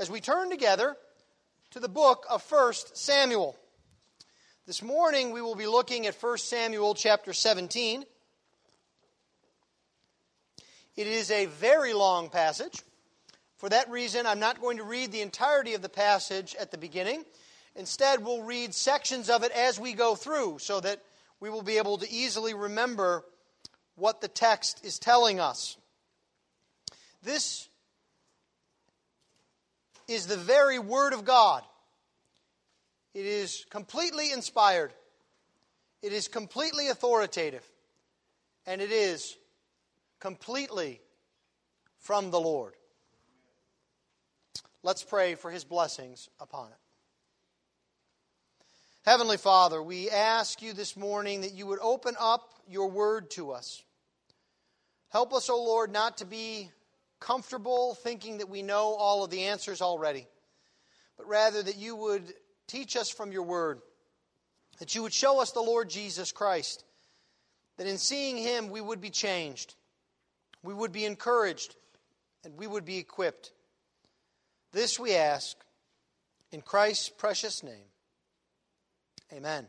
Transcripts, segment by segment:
as we turn together to the book of 1 Samuel. This morning we will be looking at 1 Samuel chapter 17. It is a very long passage. For that reason, I'm not going to read the entirety of the passage at the beginning. Instead, we'll read sections of it as we go through so that we will be able to easily remember what the text is telling us. This is the very Word of God. It is completely inspired, it is completely authoritative, and it is completely from the Lord. Let's pray for His blessings upon it. Heavenly Father, we ask you this morning that you would open up your word to us. Help us, O oh Lord, not to be comfortable thinking that we know all of the answers already, but rather that you would teach us from your word, that you would show us the Lord Jesus Christ, that in seeing him we would be changed, we would be encouraged, and we would be equipped. This we ask in Christ's precious name. Amen.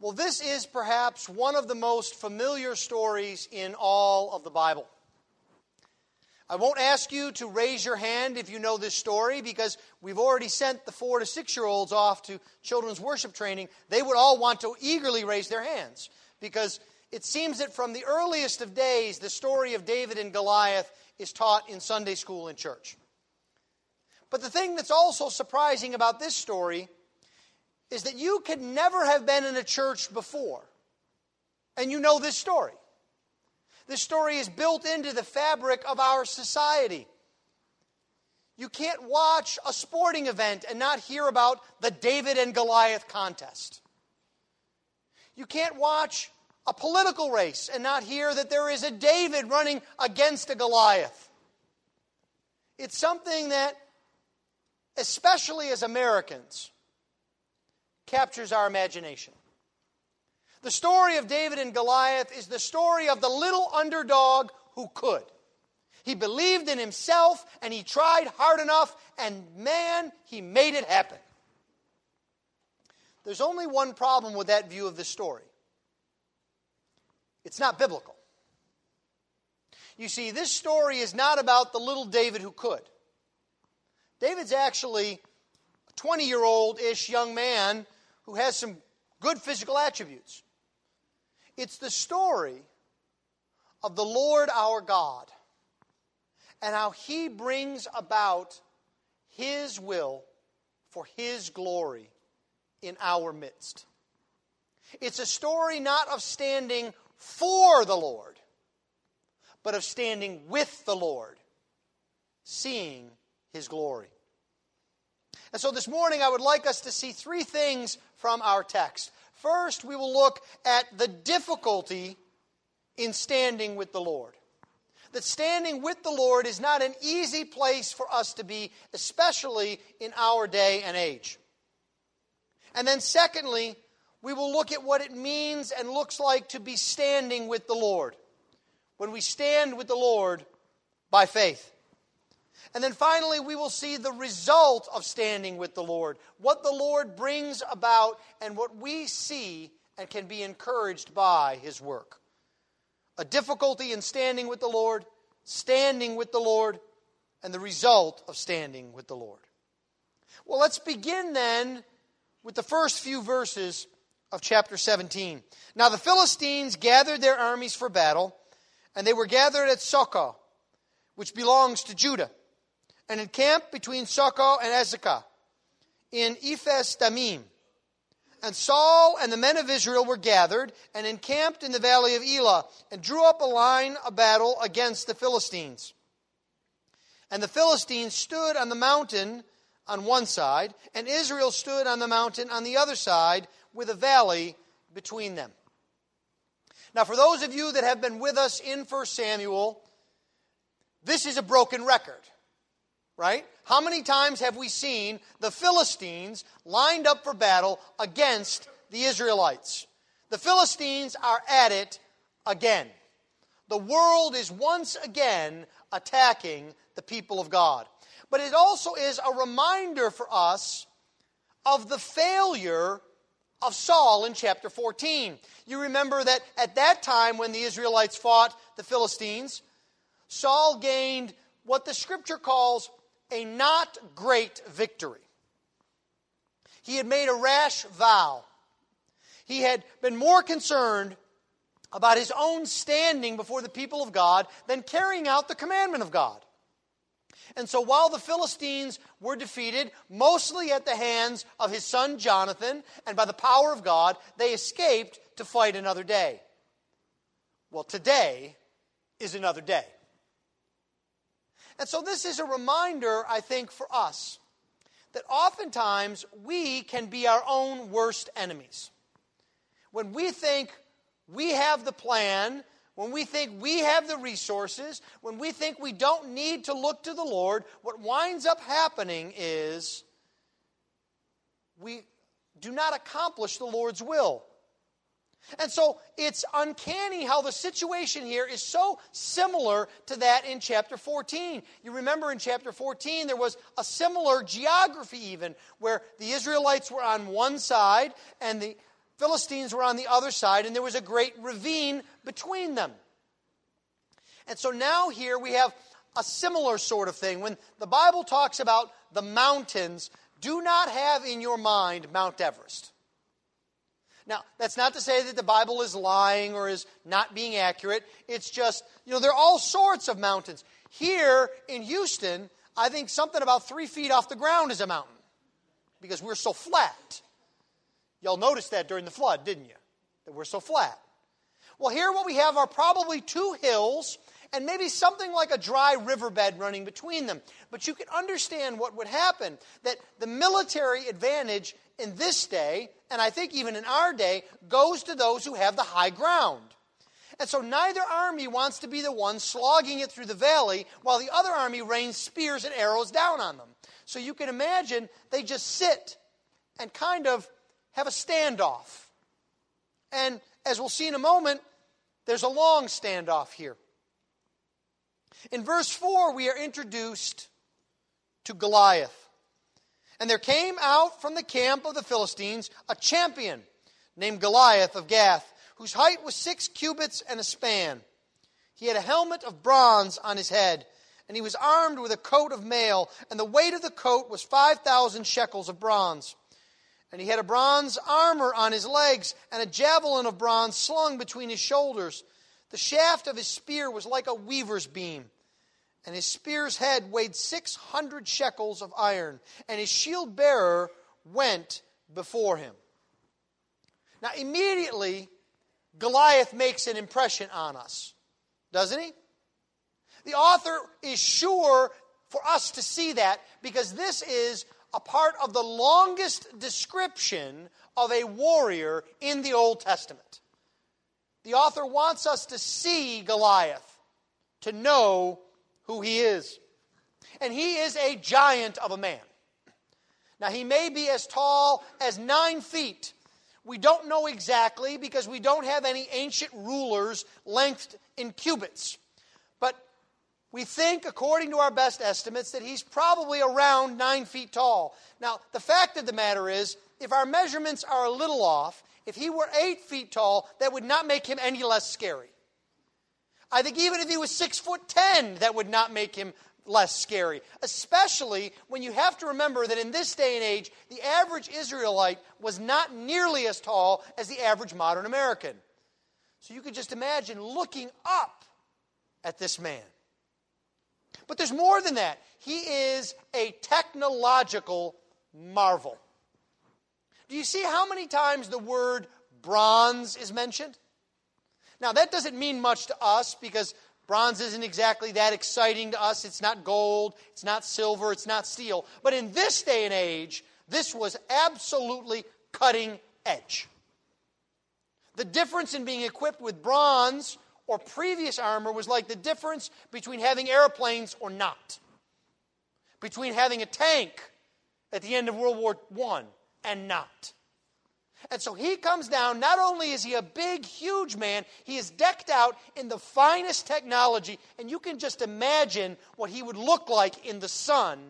Well, this is perhaps one of the most familiar stories in all of the Bible. I won't ask you to raise your hand if you know this story because we've already sent the four to six year olds off to children's worship training. They would all want to eagerly raise their hands because it seems that from the earliest of days, the story of David and Goliath is taught in Sunday school and church. But the thing that's also surprising about this story is that you could never have been in a church before, and you know this story. This story is built into the fabric of our society. You can't watch a sporting event and not hear about the David and Goliath contest. You can't watch a political race and not hear that there is a David running against a Goliath. It's something that, especially as Americans, captures our imagination. The story of David and Goliath is the story of the little underdog who could. He believed in himself and he tried hard enough, and man, he made it happen. There's only one problem with that view of the story it's not biblical. You see, this story is not about the little David who could. David's actually a 20 year old ish young man who has some good physical attributes. It's the story of the Lord our God and how he brings about his will for his glory in our midst. It's a story not of standing for the Lord, but of standing with the Lord, seeing his glory. And so this morning, I would like us to see three things from our text. First, we will look at the difficulty in standing with the Lord. That standing with the Lord is not an easy place for us to be, especially in our day and age. And then, secondly, we will look at what it means and looks like to be standing with the Lord. When we stand with the Lord by faith. And then finally, we will see the result of standing with the Lord, what the Lord brings about, and what we see and can be encouraged by His work. A difficulty in standing with the Lord, standing with the Lord, and the result of standing with the Lord. Well, let's begin then with the first few verses of chapter 17. Now, the Philistines gathered their armies for battle, and they were gathered at Socoh, which belongs to Judah and encamped between Socoh and Azekah in Ephes Damim. And Saul and the men of Israel were gathered and encamped in the valley of Elah and drew up a line of battle against the Philistines. And the Philistines stood on the mountain on one side, and Israel stood on the mountain on the other side with a valley between them. Now, for those of you that have been with us in 1 Samuel, this is a broken record right? How many times have we seen the Philistines lined up for battle against the Israelites? The Philistines are at it again. The world is once again attacking the people of God. but it also is a reminder for us of the failure of Saul in chapter 14. You remember that at that time when the Israelites fought the Philistines, Saul gained what the scripture calls a not great victory. He had made a rash vow. He had been more concerned about his own standing before the people of God than carrying out the commandment of God. And so while the Philistines were defeated, mostly at the hands of his son Jonathan, and by the power of God, they escaped to fight another day. Well, today is another day. And so this is a reminder, I think, for us that oftentimes we can be our own worst enemies. When we think we have the plan, when we think we have the resources, when we think we don't need to look to the Lord, what winds up happening is we do not accomplish the Lord's will. And so it's uncanny how the situation here is so similar to that in chapter 14. You remember in chapter 14, there was a similar geography, even, where the Israelites were on one side and the Philistines were on the other side, and there was a great ravine between them. And so now here we have a similar sort of thing. When the Bible talks about the mountains, do not have in your mind Mount Everest. Now, that's not to say that the Bible is lying or is not being accurate. It's just, you know, there are all sorts of mountains. Here in Houston, I think something about three feet off the ground is a mountain because we're so flat. Y'all noticed that during the flood, didn't you? That we're so flat. Well, here what we have are probably two hills and maybe something like a dry riverbed running between them. But you can understand what would happen that the military advantage in this day, and I think even in our day, goes to those who have the high ground. And so neither army wants to be the one slogging it through the valley while the other army rains spears and arrows down on them. So you can imagine they just sit and kind of have a standoff. And as we'll see in a moment, there's a long standoff here. In verse 4, we are introduced to Goliath. And there came out from the camp of the Philistines a champion named Goliath of Gath, whose height was six cubits and a span. He had a helmet of bronze on his head, and he was armed with a coat of mail, and the weight of the coat was 5,000 shekels of bronze. And he had a bronze armor on his legs, and a javelin of bronze slung between his shoulders. The shaft of his spear was like a weaver's beam, and his spear's head weighed 600 shekels of iron, and his shield bearer went before him. Now, immediately, Goliath makes an impression on us, doesn't he? The author is sure for us to see that because this is a part of the longest description of a warrior in the Old Testament. The author wants us to see Goliath, to know who he is. And he is a giant of a man. Now, he may be as tall as nine feet. We don't know exactly because we don't have any ancient rulers lengthed in cubits. But we think, according to our best estimates, that he's probably around nine feet tall. Now, the fact of the matter is, if our measurements are a little off, if he were eight feet tall, that would not make him any less scary. I think even if he was six foot ten, that would not make him less scary. Especially when you have to remember that in this day and age, the average Israelite was not nearly as tall as the average modern American. So you could just imagine looking up at this man. But there's more than that. He is a technological marvel. Do you see how many times the word bronze is mentioned? Now, that doesn't mean much to us because bronze isn't exactly that exciting to us. It's not gold, it's not silver, it's not steel. But in this day and age, this was absolutely cutting edge. The difference in being equipped with bronze or previous armor was like the difference between having airplanes or not, between having a tank at the end of World War I and not. And so he comes down. Not only is he a big, huge man, he is decked out in the finest technology. And you can just imagine what he would look like in the sun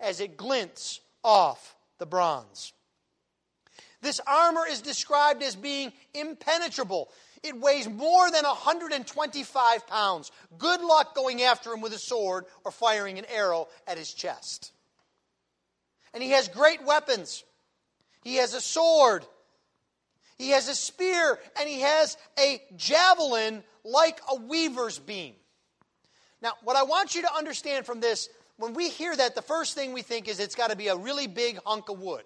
as it glints off the bronze. This armor is described as being impenetrable. It weighs more than 125 pounds. Good luck going after him with a sword or firing an arrow at his chest. And he has great weapons. He has a sword, he has a spear, and he has a javelin like a weaver's beam. Now, what I want you to understand from this, when we hear that, the first thing we think is it's got to be a really big hunk of wood.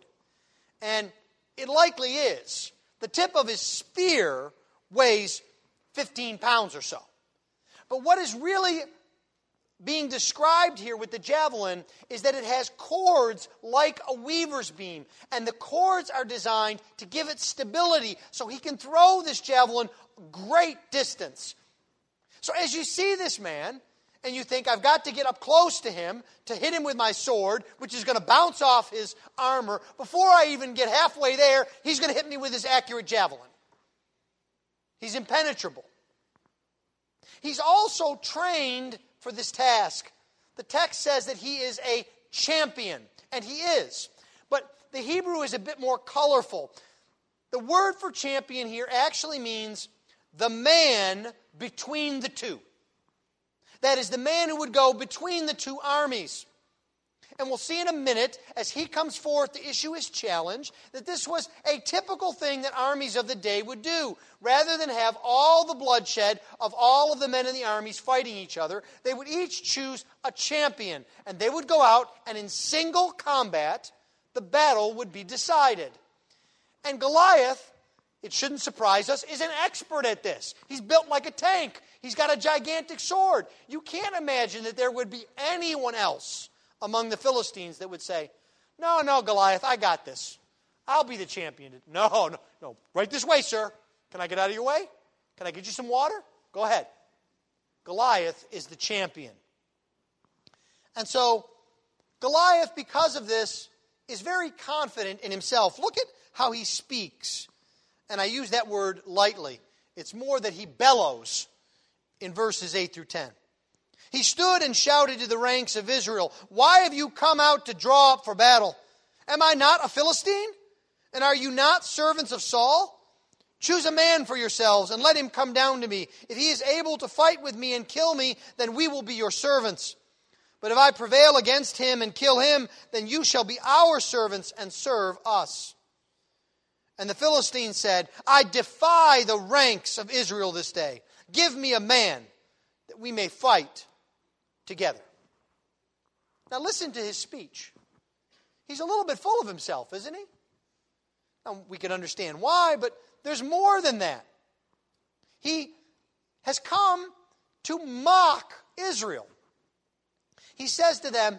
And it likely is. The tip of his spear weighs 15 pounds or so. But what is really being described here with the javelin is that it has cords like a weaver's beam. And the cords are designed to give it stability so he can throw this javelin great distance. So as you see this man, and you think, I've got to get up close to him to hit him with my sword, which is going to bounce off his armor, before I even get halfway there, he's going to hit me with his accurate javelin. He's impenetrable. He's also trained for this task. The text says that he is a champion, and he is. But the Hebrew is a bit more colorful. The word for champion here actually means the man between the two. That is, the man who would go between the two armies. And we'll see in a minute, as he comes forth to issue his challenge, that this was a typical thing that armies of the day would do. Rather than have all the bloodshed of all of the men in the armies fighting each other, they would each choose a champion. And they would go out, and in single combat, the battle would be decided. And Goliath, it shouldn't surprise us, is an expert at this. He's built like a tank, he's got a gigantic sword. You can't imagine that there would be anyone else among the Philistines that would say, No, no, Goliath, I got this. I'll be the champion. No, no, no. Right this way, sir. Can I get out of your way? Can I get you some water? Go ahead. Goliath is the champion. And so, Goliath, because of this, is very confident in himself. Look at how he speaks. And I use that word lightly. It's more that he bellows in verses 8 through 10. He stood and shouted to the ranks of Israel, Why have you come out to draw up for battle? Am I not a Philistine? And are you not servants of Saul? Choose a man for yourselves and let him come down to me. If he is able to fight with me and kill me, then we will be your servants. But if I prevail against him and kill him, then you shall be our servants and serve us. And the Philistine said, I defy the ranks of Israel this day. Give me a man that we may fight together. Now, listen to his speech. He's a little bit full of himself, isn't he? Now, we can understand why, but there's more than that. He has come to mock Israel. He says to them,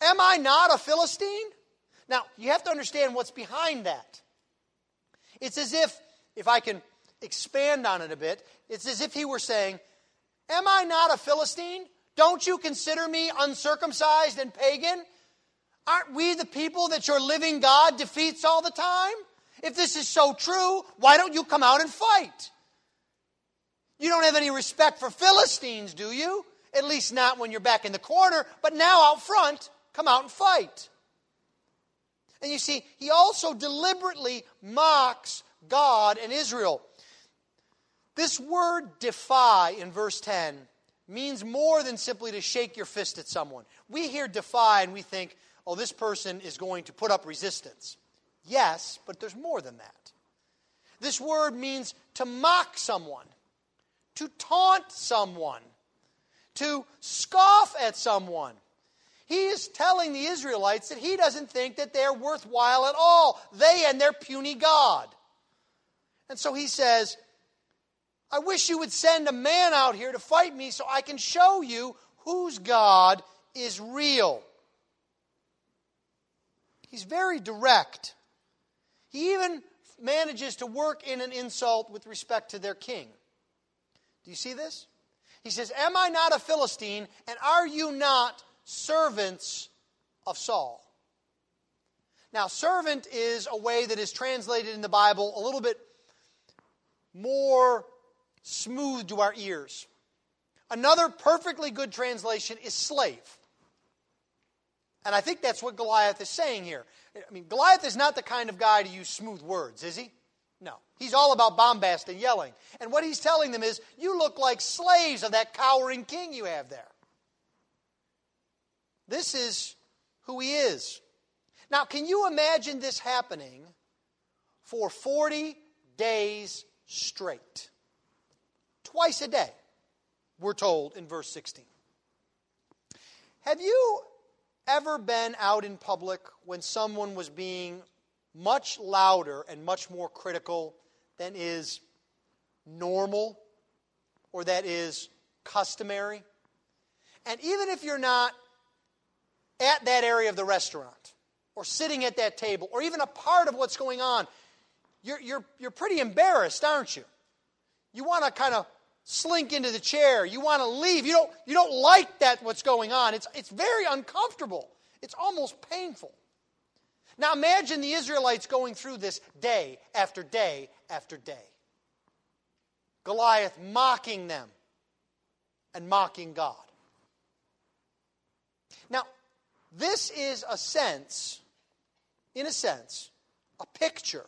Am I not a Philistine? Now, you have to understand what's behind that. It's as if, if I can expand on it a bit, it's as if he were saying, Am I not a Philistine? Don't you consider me uncircumcised and pagan? Aren't we the people that your living God defeats all the time? If this is so true, why don't you come out and fight? You don't have any respect for Philistines, do you? At least not when you're back in the corner, but now out front, come out and fight. And you see, he also deliberately mocks God and Israel. This word defy in verse 10 means more than simply to shake your fist at someone. We hear defy and we think, oh, this person is going to put up resistance. Yes, but there's more than that. This word means to mock someone, to taunt someone, to scoff at someone. He is telling the Israelites that he doesn't think that they're worthwhile at all, they and their puny God. And so he says, I wish you would send a man out here to fight me so I can show you whose God is real. He's very direct. He even manages to work in an insult with respect to their king. Do you see this? He says, Am I not a Philistine, and are you not servants of Saul? Now, servant is a way that is translated in the Bible a little bit more smooth to our ears. Another perfectly good translation is slave. And I think that's what Goliath is saying here. I mean, Goliath is not the kind of guy to use smooth words, is he? No. He's all about bombast and yelling. And what he's telling them is, you look like slaves of that cowering king you have there. This is who he is. Now, can you imagine this happening for 40 days straight? Twice a day, we're told in verse 16. Have you ever been out in public when someone was being much louder and much more critical than is normal or that is customary? And even if you're not at that area of the restaurant or sitting at that table or even a part of what's going on, you're, you're, you're pretty embarrassed, aren't you? You want to kind of slink into the chair. You want to leave. You don't, you don't like that, what's going on. It's, it's very uncomfortable. It's almost painful. Now imagine the Israelites going through this day after day after day. Goliath mocking them and mocking God. Now, this is a sense, in a sense, a picture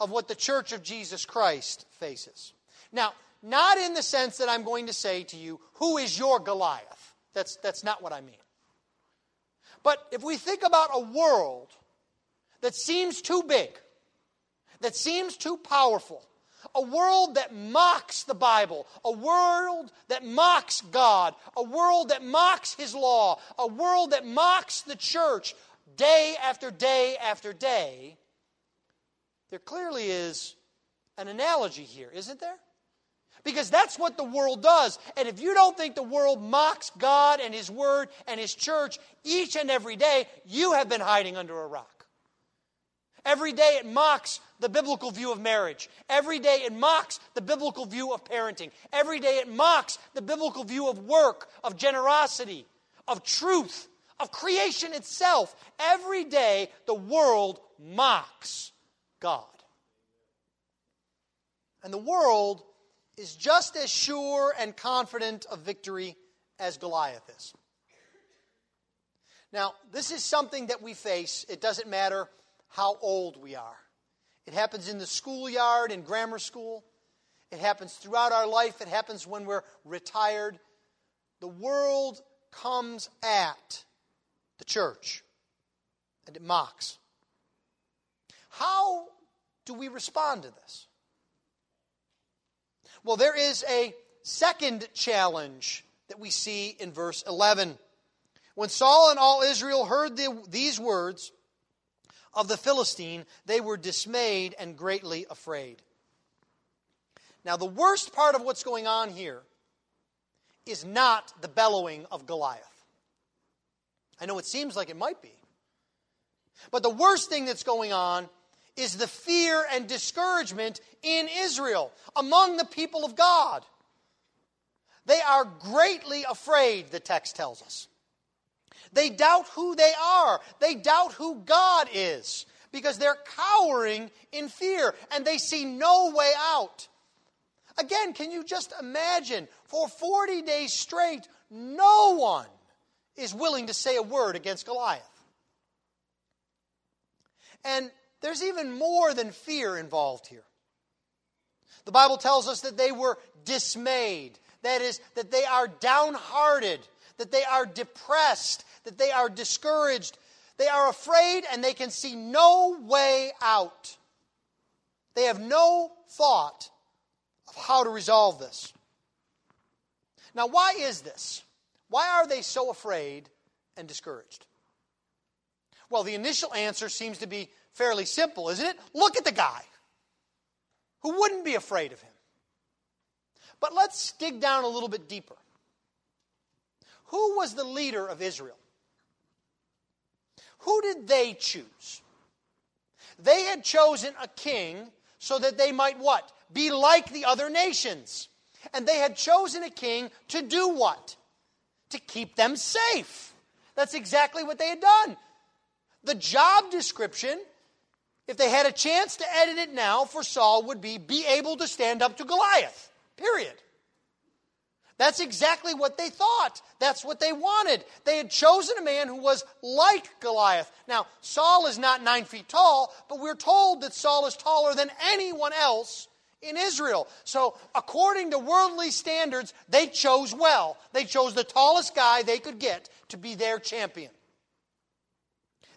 of what the church of Jesus Christ faces. Now, not in the sense that I'm going to say to you, who is your Goliath? That's, that's not what I mean. But if we think about a world that seems too big, that seems too powerful, a world that mocks the Bible, a world that mocks God, a world that mocks His law, a world that mocks the church day after day after day, there clearly is an analogy here, isn't there? Because that's what the world does. And if you don't think the world mocks God and His Word and His church each and every day, you have been hiding under a rock. Every day it mocks the biblical view of marriage. Every day it mocks the biblical view of parenting. Every day it mocks the biblical view of work, of generosity, of truth, of creation itself. Every day the world mocks God. And the world is just as sure and confident of victory as Goliath is. Now, this is something that we face. It doesn't matter how old we are. It happens in the schoolyard, in grammar school. It happens throughout our life. It happens when we're retired. The world comes at the church and it mocks. How do we respond to this? Well, there is a second challenge that we see in verse 11. When Saul and all Israel heard the, these words of the Philistine, they were dismayed and greatly afraid. Now, the worst part of what's going on here is not the bellowing of Goliath. I know it seems like it might be. But the worst thing that's going on is the fear and discouragement in Israel, among the people of God. They are greatly afraid, the text tells us. They doubt who they are, they doubt who God is, because they're cowering in fear and they see no way out. Again, can you just imagine? For 40 days straight, no one is willing to say a word against Goliath. And there's even more than fear involved here. The Bible tells us that they were dismayed. That is, that they are downhearted, that they are depressed, that they are discouraged. They are afraid and they can see no way out. They have no thought of how to resolve this. Now, why is this? Why are they so afraid and discouraged? Well, the initial answer seems to be fairly simple, isn't it? Look at the guy. Who wouldn't be afraid of him? But let's dig down a little bit deeper. Who was the leader of Israel? Who did they choose? They had chosen a king so that they might what? Be like the other nations. And they had chosen a king to do what? To keep them safe. That's exactly what they had done. The job description, if they had a chance to edit it now for Saul, would be be able to stand up to Goliath. Period. That's exactly what they thought. That's what they wanted. They had chosen a man who was like Goliath. Now, Saul is not nine feet tall, but we're told that Saul is taller than anyone else in Israel. So, according to worldly standards, they chose well. They chose the tallest guy they could get to be their champion.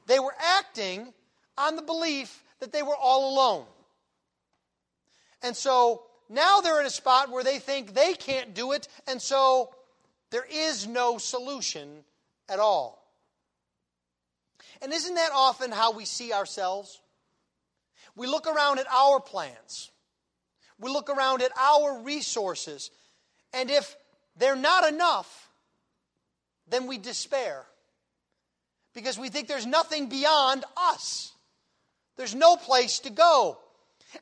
They were acting on the belief that they were all alone. And so now they're in a spot where they think they can't do it, and so there is no solution at all. And isn't that often how we see ourselves? We look around at our plans, we look around at our resources, and if they're not enough, then we despair because we think there's nothing beyond us. There's no place to go.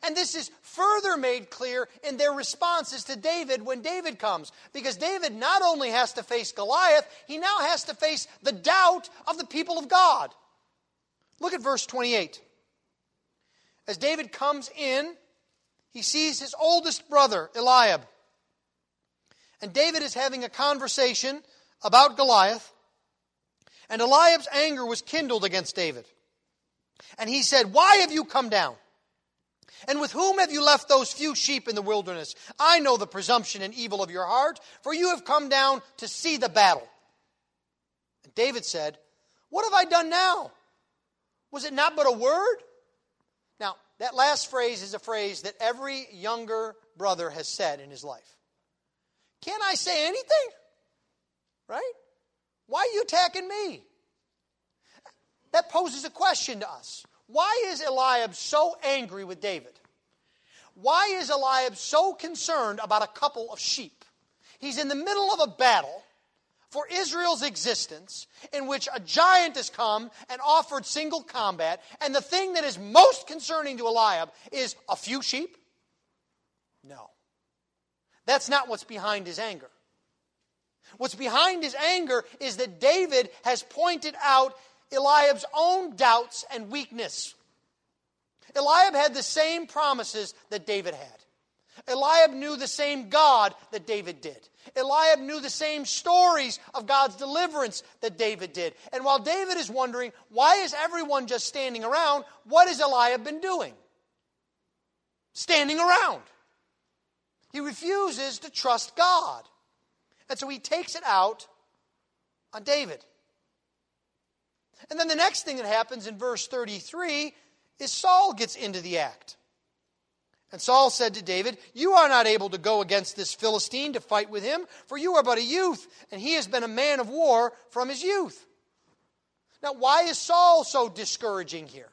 And this is further made clear in their responses to David when David comes. Because David not only has to face Goliath, he now has to face the doubt of the people of God. Look at verse 28. As David comes in, he sees his oldest brother, Eliab. And David is having a conversation about Goliath. And Eliab's anger was kindled against David. And he said, Why have you come down? And with whom have you left those few sheep in the wilderness? I know the presumption and evil of your heart, for you have come down to see the battle. And David said, What have I done now? Was it not but a word? Now, that last phrase is a phrase that every younger brother has said in his life. Can't I say anything? Right? Why are you attacking me? That poses a question to us. Why is Eliab so angry with David? Why is Eliab so concerned about a couple of sheep? He's in the middle of a battle for Israel's existence in which a giant has come and offered single combat, and the thing that is most concerning to Eliab is a few sheep? No. That's not what's behind his anger. What's behind his anger is that David has pointed out Eliab's own doubts and weakness. Eliab had the same promises that David had. Eliab knew the same God that David did. Eliab knew the same stories of God's deliverance that David did. And while David is wondering, why is everyone just standing around? What has Eliab been doing? Standing around. He refuses to trust God. And so he takes it out on David. And then the next thing that happens in verse 33 is Saul gets into the act. And Saul said to David, You are not able to go against this Philistine to fight with him, for you are but a youth, and he has been a man of war from his youth. Now, why is Saul so discouraging here?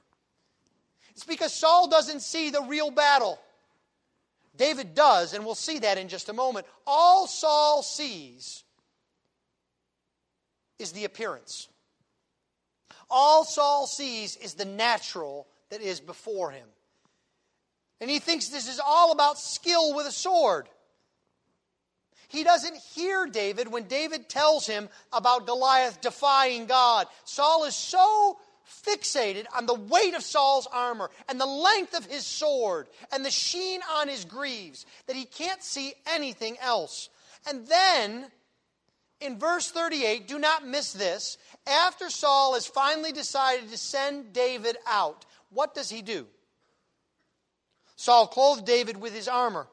It's because Saul doesn't see the real battle. David does, and we'll see that in just a moment. All Saul sees is the appearance. All Saul sees is the natural that is before him. And he thinks this is all about skill with a sword. He doesn't hear David when David tells him about Goliath defying God. Saul is so fixated on the weight of Saul's armor and the length of his sword and the sheen on his greaves that he can't see anything else. And then, in verse 38, do not miss this. After Saul has finally decided to send David out, what does he do? Saul clothed David with his armor.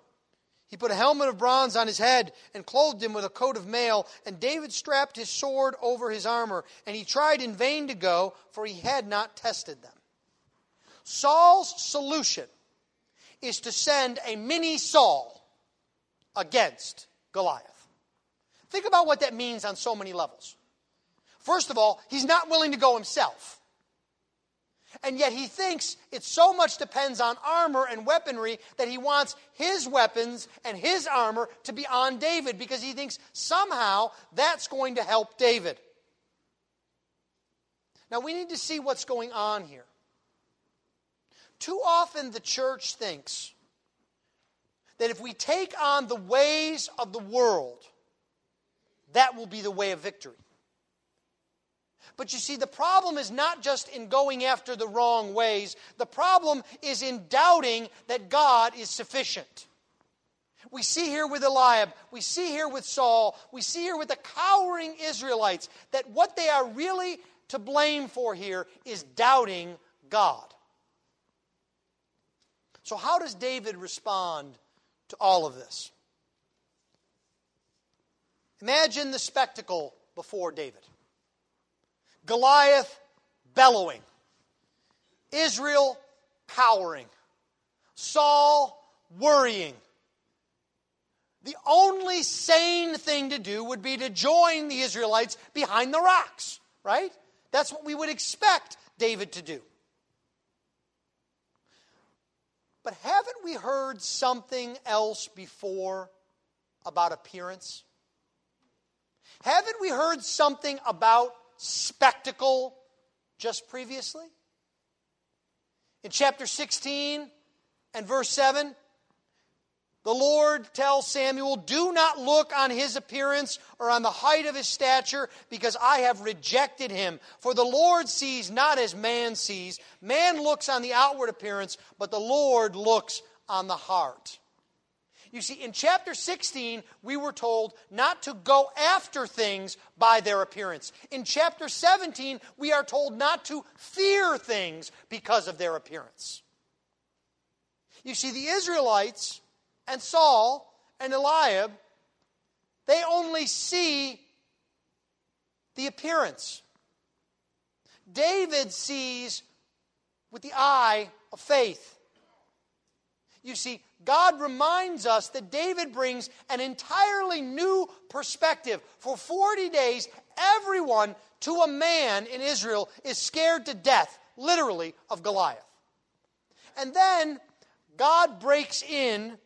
He put a helmet of bronze on his head and clothed him with a coat of mail, and David strapped his sword over his armor, and he tried in vain to go, for he had not tested them. Saul's solution is to send a mini Saul against Goliath. Think about what that means on so many levels. First of all, he's not willing to go himself. And yet he thinks it so much depends on armor and weaponry that he wants his weapons and his armor to be on David because he thinks somehow that's going to help David. Now we need to see what's going on here. Too often the church thinks that if we take on the ways of the world, that will be the way of victory. But you see, the problem is not just in going after the wrong ways, the problem is in doubting that God is sufficient. We see here with Eliab, we see here with Saul, we see here with the cowering Israelites that what they are really to blame for here is doubting God. So, how does David respond to all of this? Imagine the spectacle before David Goliath bellowing, Israel cowering, Saul worrying. The only sane thing to do would be to join the Israelites behind the rocks, right? That's what we would expect David to do. But haven't we heard something else before about appearance? Haven't we heard something about spectacle just previously? In chapter 16 and verse 7, the Lord tells Samuel, Do not look on his appearance or on the height of his stature, because I have rejected him. For the Lord sees not as man sees. Man looks on the outward appearance, but the Lord looks on the heart. You see, in chapter 16, we were told not to go after things by their appearance. In chapter 17, we are told not to fear things because of their appearance. You see, the Israelites and Saul and Eliab, they only see the appearance. David sees with the eye of faith. You see, God reminds us that David brings an entirely new perspective. For 40 days, everyone to a man in Israel is scared to death, literally, of Goliath. And then God breaks in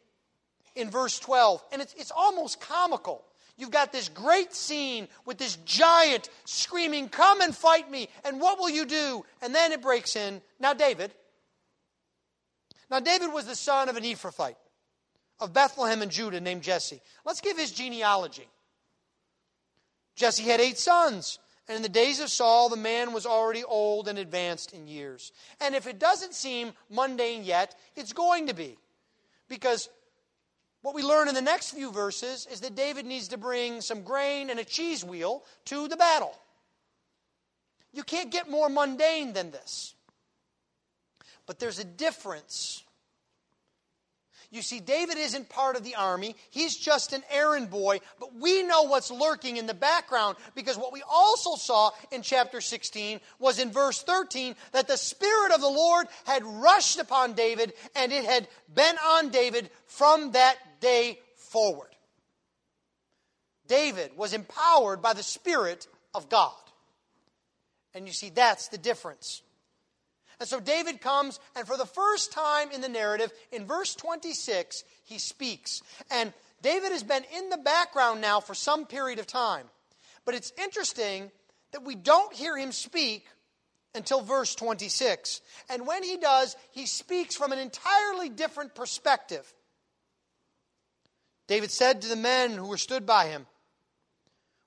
in verse 12, and it's, it's almost comical. You've got this great scene with this giant screaming, Come and fight me, and what will you do? And then it breaks in. Now, David, now, David was the son of an Ephrathite of Bethlehem in Judah named Jesse. Let's give his genealogy. Jesse had eight sons, and in the days of Saul, the man was already old and advanced in years. And if it doesn't seem mundane yet, it's going to be. Because what we learn in the next few verses is that David needs to bring some grain and a cheese wheel to the battle. You can't get more mundane than this. But there's a difference. You see, David isn't part of the army. He's just an errand boy. But we know what's lurking in the background because what we also saw in chapter 16 was in verse 13 that the Spirit of the Lord had rushed upon David and it had been on David from that day forward. David was empowered by the Spirit of God. And you see, that's the difference. And so David comes, and for the first time in the narrative, in verse 26, he speaks. And David has been in the background now for some period of time. But it's interesting that we don't hear him speak until verse 26. And when he does, he speaks from an entirely different perspective. David said to the men who were stood by him,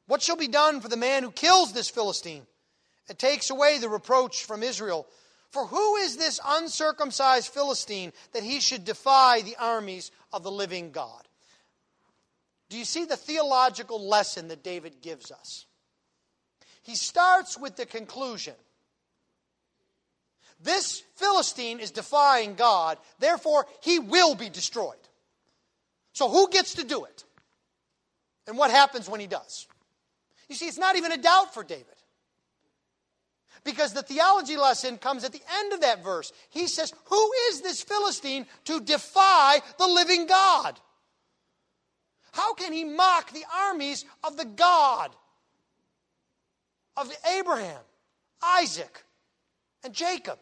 What shall be done for the man who kills this Philistine and takes away the reproach from Israel? For who is this uncircumcised Philistine that he should defy the armies of the living God? Do you see the theological lesson that David gives us? He starts with the conclusion this Philistine is defying God, therefore, he will be destroyed. So, who gets to do it? And what happens when he does? You see, it's not even a doubt for David. Because the theology lesson comes at the end of that verse. He says, Who is this Philistine to defy the living God? How can he mock the armies of the God of Abraham, Isaac, and Jacob?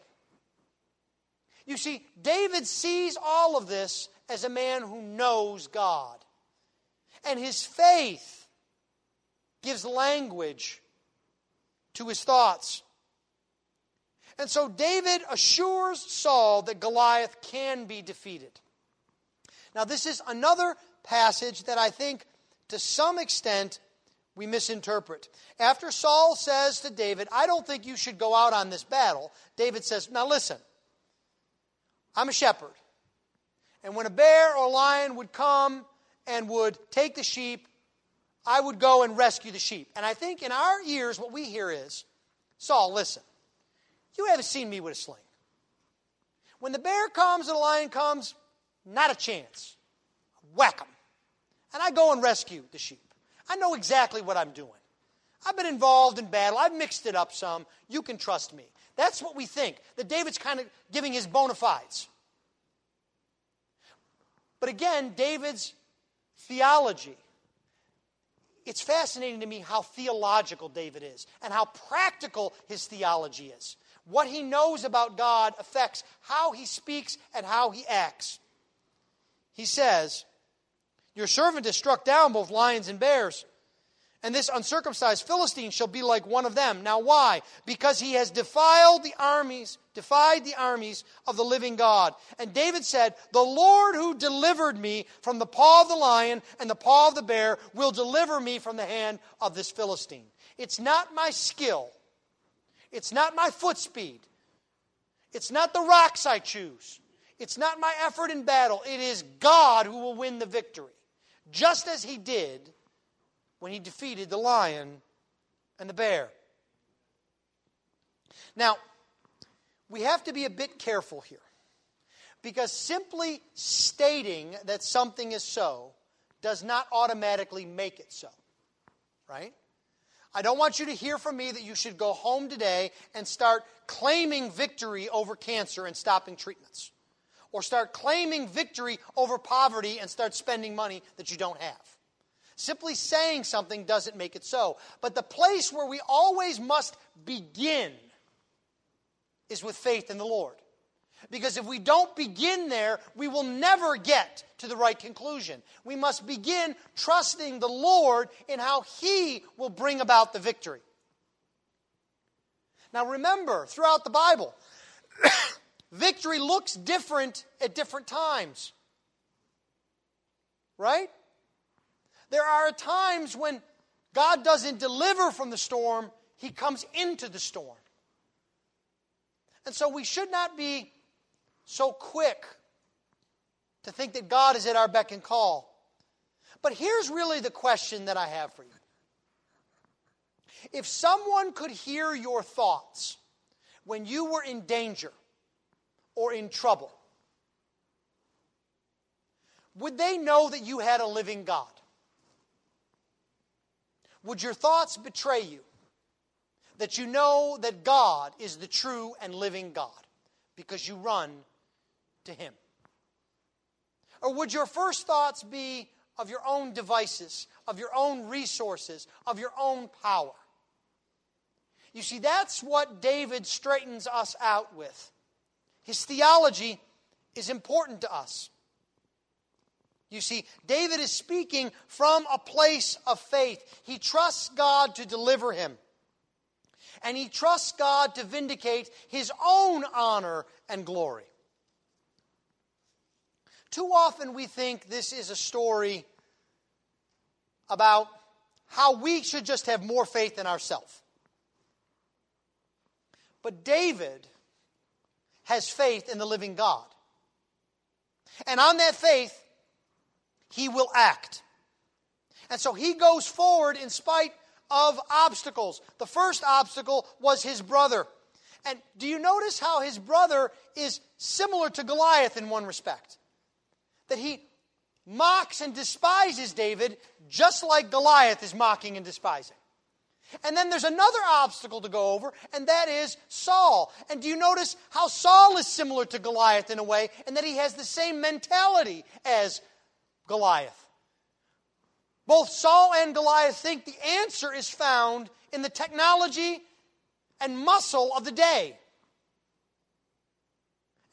You see, David sees all of this as a man who knows God. And his faith gives language to his thoughts. And so David assures Saul that Goliath can be defeated. Now, this is another passage that I think, to some extent, we misinterpret. After Saul says to David, I don't think you should go out on this battle, David says, Now listen, I'm a shepherd. And when a bear or lion would come and would take the sheep, I would go and rescue the sheep. And I think in our ears, what we hear is Saul, listen, you haven't seen me with a sling. When the bear comes and the lion comes, not a chance. Whack them. And I go and rescue the sheep. I know exactly what I'm doing. I've been involved in battle. I've mixed it up some. You can trust me. That's what we think. That David's kind of giving his bona fides. But again, David's theology. It's fascinating to me how theological David is and how practical his theology is. What he knows about God affects how he speaks and how he acts. He says, Your servant has struck down both lions and bears and this uncircumcised Philistine shall be like one of them. Now why? Because he has defiled the armies, defied the armies of the living God. And David said, The Lord who delivered me from the paw of the lion and the paw of the bear will deliver me from the hand of this Philistine. It's not my skill. It's not my foot speed. It's not the rocks I choose. It's not my effort in battle. It is God who will win the victory. Just as he did when he defeated the lion and the bear. Now, we have to be a bit careful here because simply stating that something is so does not automatically make it so. Right? I don't want you to hear from me that you should go home today and start claiming victory over cancer and stopping treatments. Or start claiming victory over poverty and start spending money that you don't have. Simply saying something doesn't make it so. But the place where we always must begin is with faith in the Lord. Because if we don't begin there, we will never get to the right conclusion. We must begin trusting the Lord in how He will bring about the victory. Now remember, throughout the Bible, victory looks different at different times. Right? There are times when God doesn't deliver from the storm, He comes into the storm. And so we should not be so quick to think that God is at our beck and call. But here's really the question that I have for you. If someone could hear your thoughts when you were in danger or in trouble, would they know that you had a living God? Would your thoughts betray you that you know that God is the true and living God because you run to Him? Or would your first thoughts be of your own devices, of your own resources, of your own power? You see, that's what David straightens us out with. His theology is important to us. You see, David is speaking from a place of faith. He trusts God to deliver him. And he trusts God to vindicate his own honor and glory. Too often we think this is a story about how we should just have more faith in ourselves. But David has faith in the living God. And on that faith, he will act. And so he goes forward in spite of obstacles. The first obstacle was his brother. And do you notice how his brother is similar to Goliath in one respect? That he mocks and despises David just like Goliath is mocking and despising. And then there's another obstacle to go over, and that is Saul. And do you notice how Saul is similar to Goliath in a way, and that he has the same mentality as Goliath. Both Saul and Goliath think the answer is found in the technology and muscle of the day.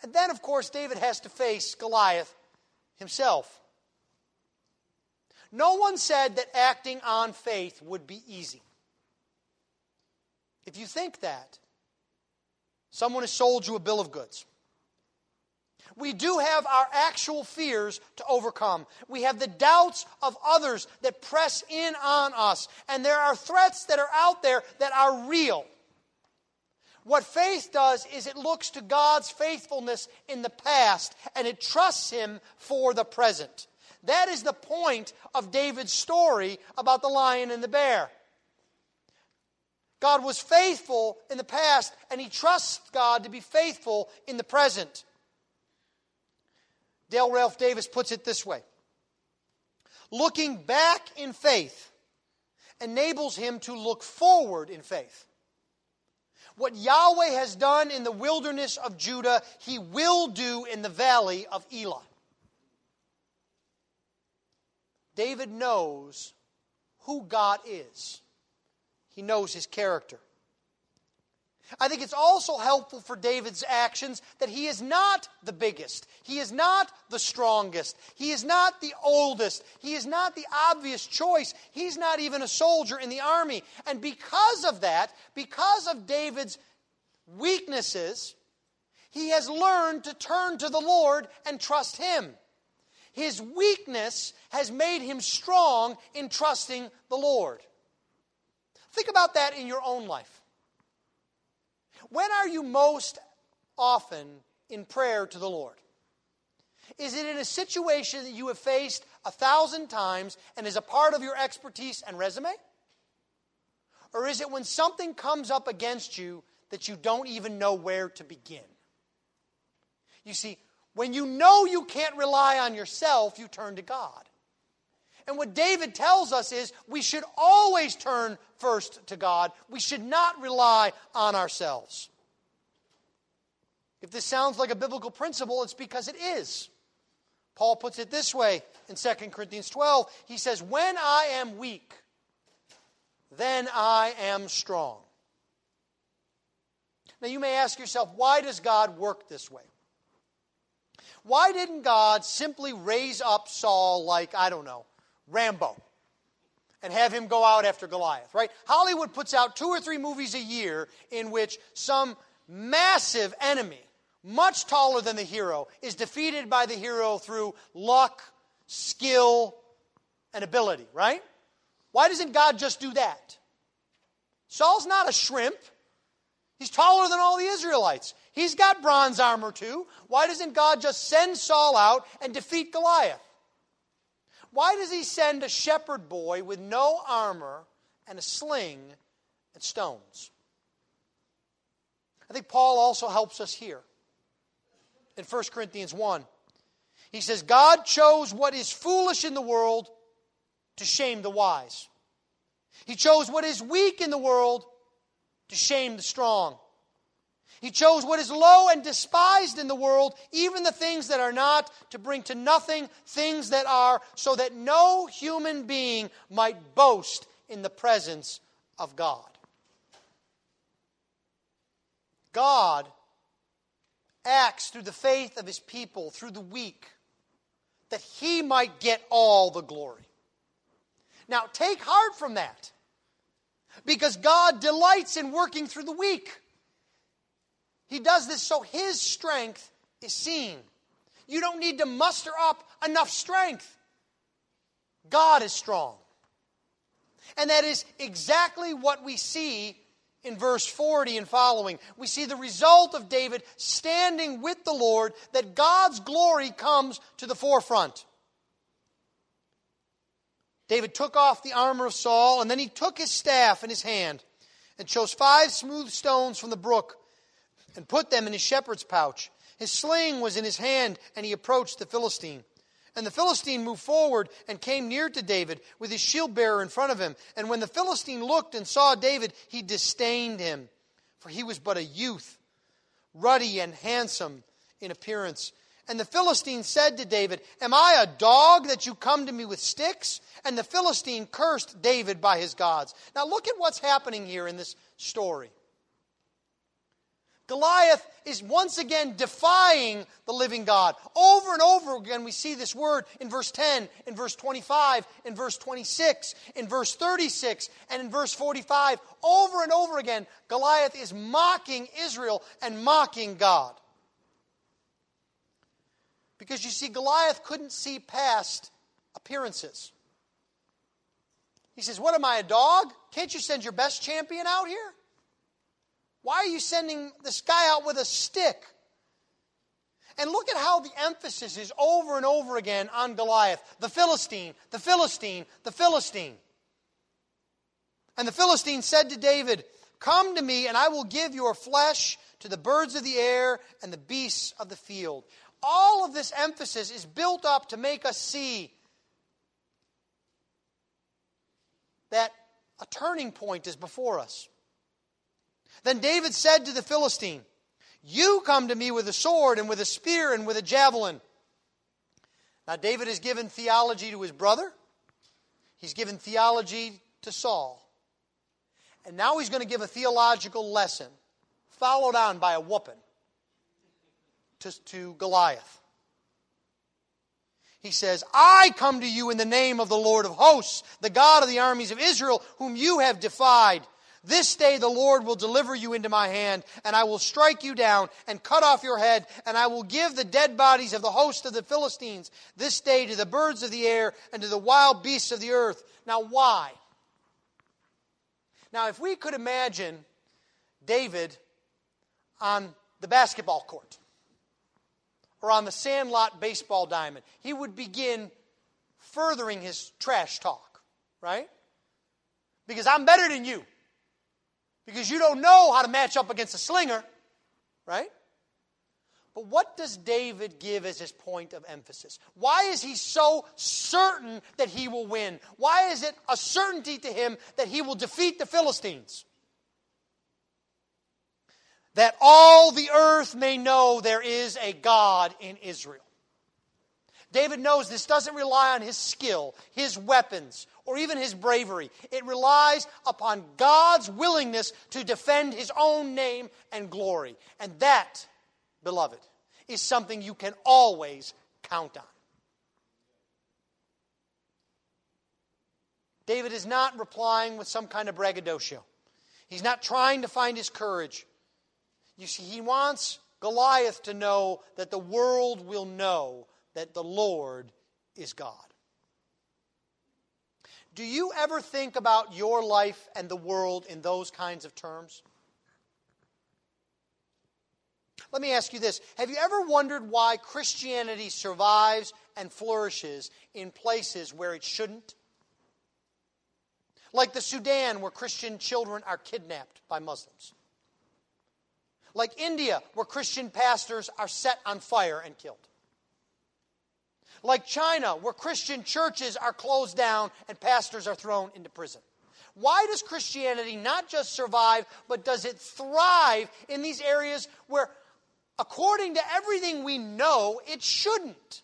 And then, of course, David has to face Goliath himself. No one said that acting on faith would be easy. If you think that, someone has sold you a bill of goods. We do have our actual fears to overcome. We have the doubts of others that press in on us. And there are threats that are out there that are real. What faith does is it looks to God's faithfulness in the past and it trusts Him for the present. That is the point of David's story about the lion and the bear. God was faithful in the past, and he trusts God to be faithful in the present. Dale Ralph Davis puts it this way Looking back in faith enables him to look forward in faith. What Yahweh has done in the wilderness of Judah, he will do in the valley of Elah. David knows who God is, he knows his character. I think it's also helpful for David's actions that he is not the biggest. He is not the strongest. He is not the oldest. He is not the obvious choice. He's not even a soldier in the army. And because of that, because of David's weaknesses, he has learned to turn to the Lord and trust him. His weakness has made him strong in trusting the Lord. Think about that in your own life. When are you most often in prayer to the Lord? Is it in a situation that you have faced a thousand times and is a part of your expertise and resume? Or is it when something comes up against you that you don't even know where to begin? You see, when you know you can't rely on yourself, you turn to God. And what David tells us is we should always turn first to God. We should not rely on ourselves. If this sounds like a biblical principle, it's because it is. Paul puts it this way in 2 Corinthians 12. He says, When I am weak, then I am strong. Now you may ask yourself, why does God work this way? Why didn't God simply raise up Saul like, I don't know, Rambo and have him go out after Goliath, right? Hollywood puts out two or three movies a year in which some massive enemy, much taller than the hero, is defeated by the hero through luck, skill, and ability, right? Why doesn't God just do that? Saul's not a shrimp. He's taller than all the Israelites. He's got bronze armor too. Why doesn't God just send Saul out and defeat Goliath? Why does he send a shepherd boy with no armor and a sling and stones? I think Paul also helps us here. In 1 Corinthians 1, he says, God chose what is foolish in the world to shame the wise. He chose what is weak in the world to shame the strong. He chose what is low and despised in the world, even the things that are not, to bring to nothing things that are, so that no human being might boast in the presence of God. God acts through the faith of his people, through the weak, that he might get all the glory. Now, take heart from that, because God delights in working through the weak. He does this so his strength is seen. You don't need to muster up enough strength. God is strong. And that is exactly what we see in verse 40 and following. We see the result of David standing with the Lord, that God's glory comes to the forefront. David took off the armor of Saul, and then he took his staff in his hand and chose five smooth stones from the brook and put them in his shepherd's pouch. His sling was in his hand, and he approached the Philistine. And the Philistine moved forward and came near to David with his shield bearer in front of him. And when the Philistine looked and saw David, he disdained him, for he was but a youth, ruddy and handsome in appearance. And the Philistine said to David, Am I a dog that you come to me with sticks? And the Philistine cursed David by his gods. Now look at what's happening here in this story. Goliath is once again defying the living God. Over and over again, we see this word in verse 10, in verse 25, in verse 26, in verse 36, and in verse 45. Over and over again, Goliath is mocking Israel and mocking God. Because you see, Goliath couldn't see past appearances. He says, What am I, a dog? Can't you send your best champion out here? Why are you sending this guy out with a stick? And look at how the emphasis is over and over again on Goliath the Philistine, the Philistine, the Philistine. And the Philistine said to David, Come to me, and I will give your flesh to the birds of the air and the beasts of the field. All of this emphasis is built up to make us see that a turning point is before us. Then David said to the Philistine, You come to me with a sword and with a spear and with a javelin. Now, David has given theology to his brother, he's given theology to Saul. And now he's going to give a theological lesson, followed on by a whooping to, to Goliath. He says, I come to you in the name of the Lord of hosts, the God of the armies of Israel, whom you have defied. This day the Lord will deliver you into my hand, and I will strike you down and cut off your head, and I will give the dead bodies of the host of the Philistines this day to the birds of the air and to the wild beasts of the earth. Now, why? Now, if we could imagine David on the basketball court or on the sandlot baseball diamond, he would begin furthering his trash talk, right? Because I'm better than you. Because you don't know how to match up against a slinger, right? But what does David give as his point of emphasis? Why is he so certain that he will win? Why is it a certainty to him that he will defeat the Philistines? That all the earth may know there is a God in Israel. David knows this doesn't rely on his skill, his weapons, or even his bravery. It relies upon God's willingness to defend his own name and glory. And that beloved, is something you can always count on. David is not replying with some kind of braggadocio. He's not trying to find his courage. You see, he wants Goliath to know that the world will know that the Lord is God. Do you ever think about your life and the world in those kinds of terms? Let me ask you this Have you ever wondered why Christianity survives and flourishes in places where it shouldn't? Like the Sudan, where Christian children are kidnapped by Muslims. Like India, where Christian pastors are set on fire and killed. Like China, where Christian churches are closed down and pastors are thrown into prison. Why does Christianity not just survive, but does it thrive in these areas where according to everything we know, it shouldn't.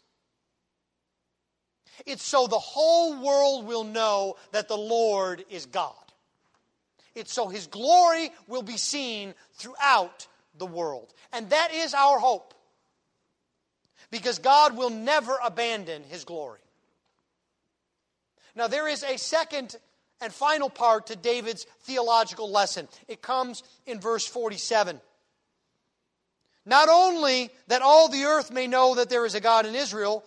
It's so the whole world will know that the Lord is God. It's so his glory will be seen throughout the world. And that is our hope. Because God will never abandon his glory. Now, there is a second and final part to David's theological lesson. It comes in verse 47. Not only that all the earth may know that there is a God in Israel,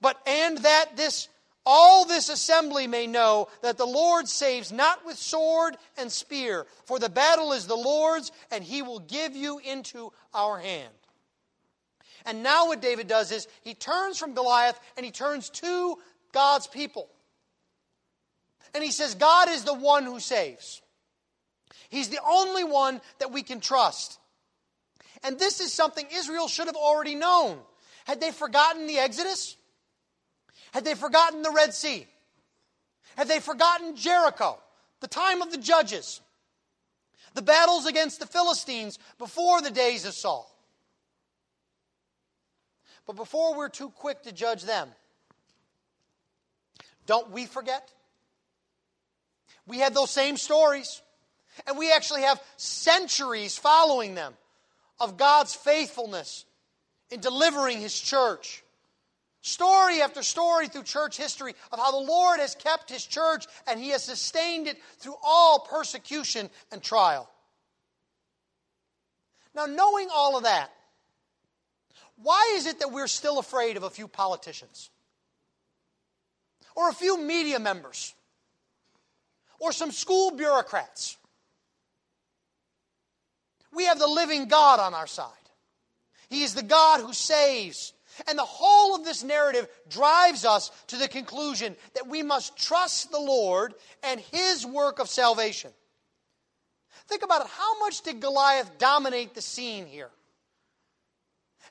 but and that this all this assembly may know that the Lord saves not with sword and spear, for the battle is the Lord's, and he will give you into our hand. And now, what David does is he turns from Goliath and he turns to God's people. And he says, God is the one who saves. He's the only one that we can trust. And this is something Israel should have already known. Had they forgotten the Exodus? Had they forgotten the Red Sea? Had they forgotten Jericho, the time of the judges, the battles against the Philistines before the days of Saul? But before we're too quick to judge them, don't we forget? We had those same stories, and we actually have centuries following them of God's faithfulness in delivering His church. Story after story through church history of how the Lord has kept His church and He has sustained it through all persecution and trial. Now, knowing all of that, why is it that we're still afraid of a few politicians? Or a few media members? Or some school bureaucrats? We have the living God on our side. He is the God who saves. And the whole of this narrative drives us to the conclusion that we must trust the Lord and His work of salvation. Think about it. How much did Goliath dominate the scene here?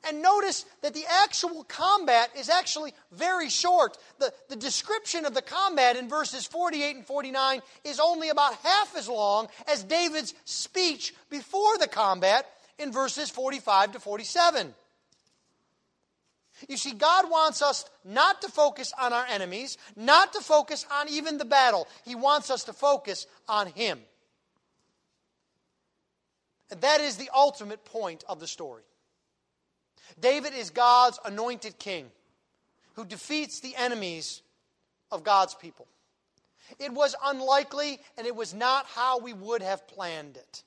And notice that the actual combat is actually very short. The, the description of the combat in verses 48 and 49 is only about half as long as David's speech before the combat in verses 45 to 47. You see, God wants us not to focus on our enemies, not to focus on even the battle. He wants us to focus on Him. And that is the ultimate point of the story. David is God's anointed king who defeats the enemies of God's people. It was unlikely, and it was not how we would have planned it.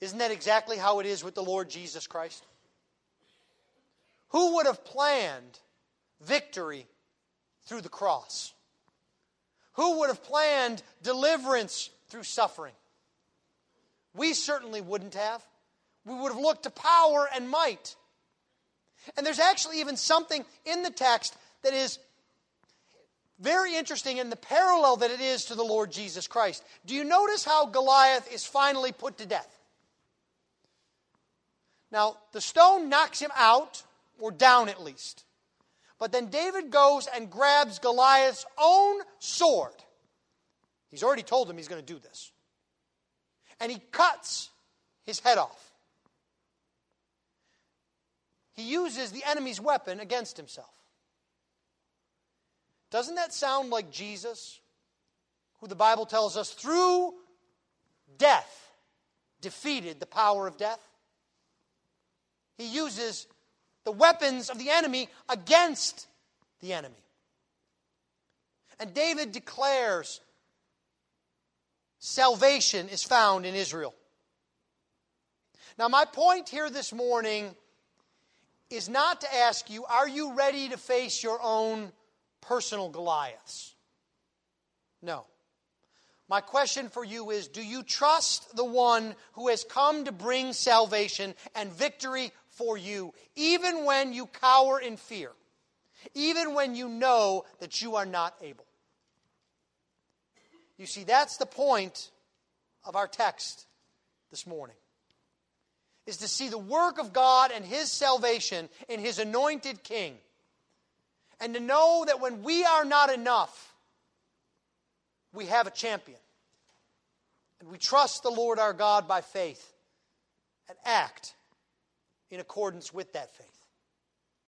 Isn't that exactly how it is with the Lord Jesus Christ? Who would have planned victory through the cross? Who would have planned deliverance through suffering? We certainly wouldn't have. We would have looked to power and might. And there's actually even something in the text that is very interesting in the parallel that it is to the Lord Jesus Christ. Do you notice how Goliath is finally put to death? Now, the stone knocks him out, or down at least. But then David goes and grabs Goliath's own sword. He's already told him he's going to do this. And he cuts his head off he uses the enemy's weapon against himself. Doesn't that sound like Jesus, who the Bible tells us through death defeated the power of death? He uses the weapons of the enemy against the enemy. And David declares salvation is found in Israel. Now, my point here this morning is not to ask you, are you ready to face your own personal Goliaths? No. My question for you is Do you trust the one who has come to bring salvation and victory for you, even when you cower in fear, even when you know that you are not able? You see, that's the point of our text this morning is to see the work of God and His salvation in His anointed King. And to know that when we are not enough, we have a champion. And we trust the Lord our God by faith and act in accordance with that faith.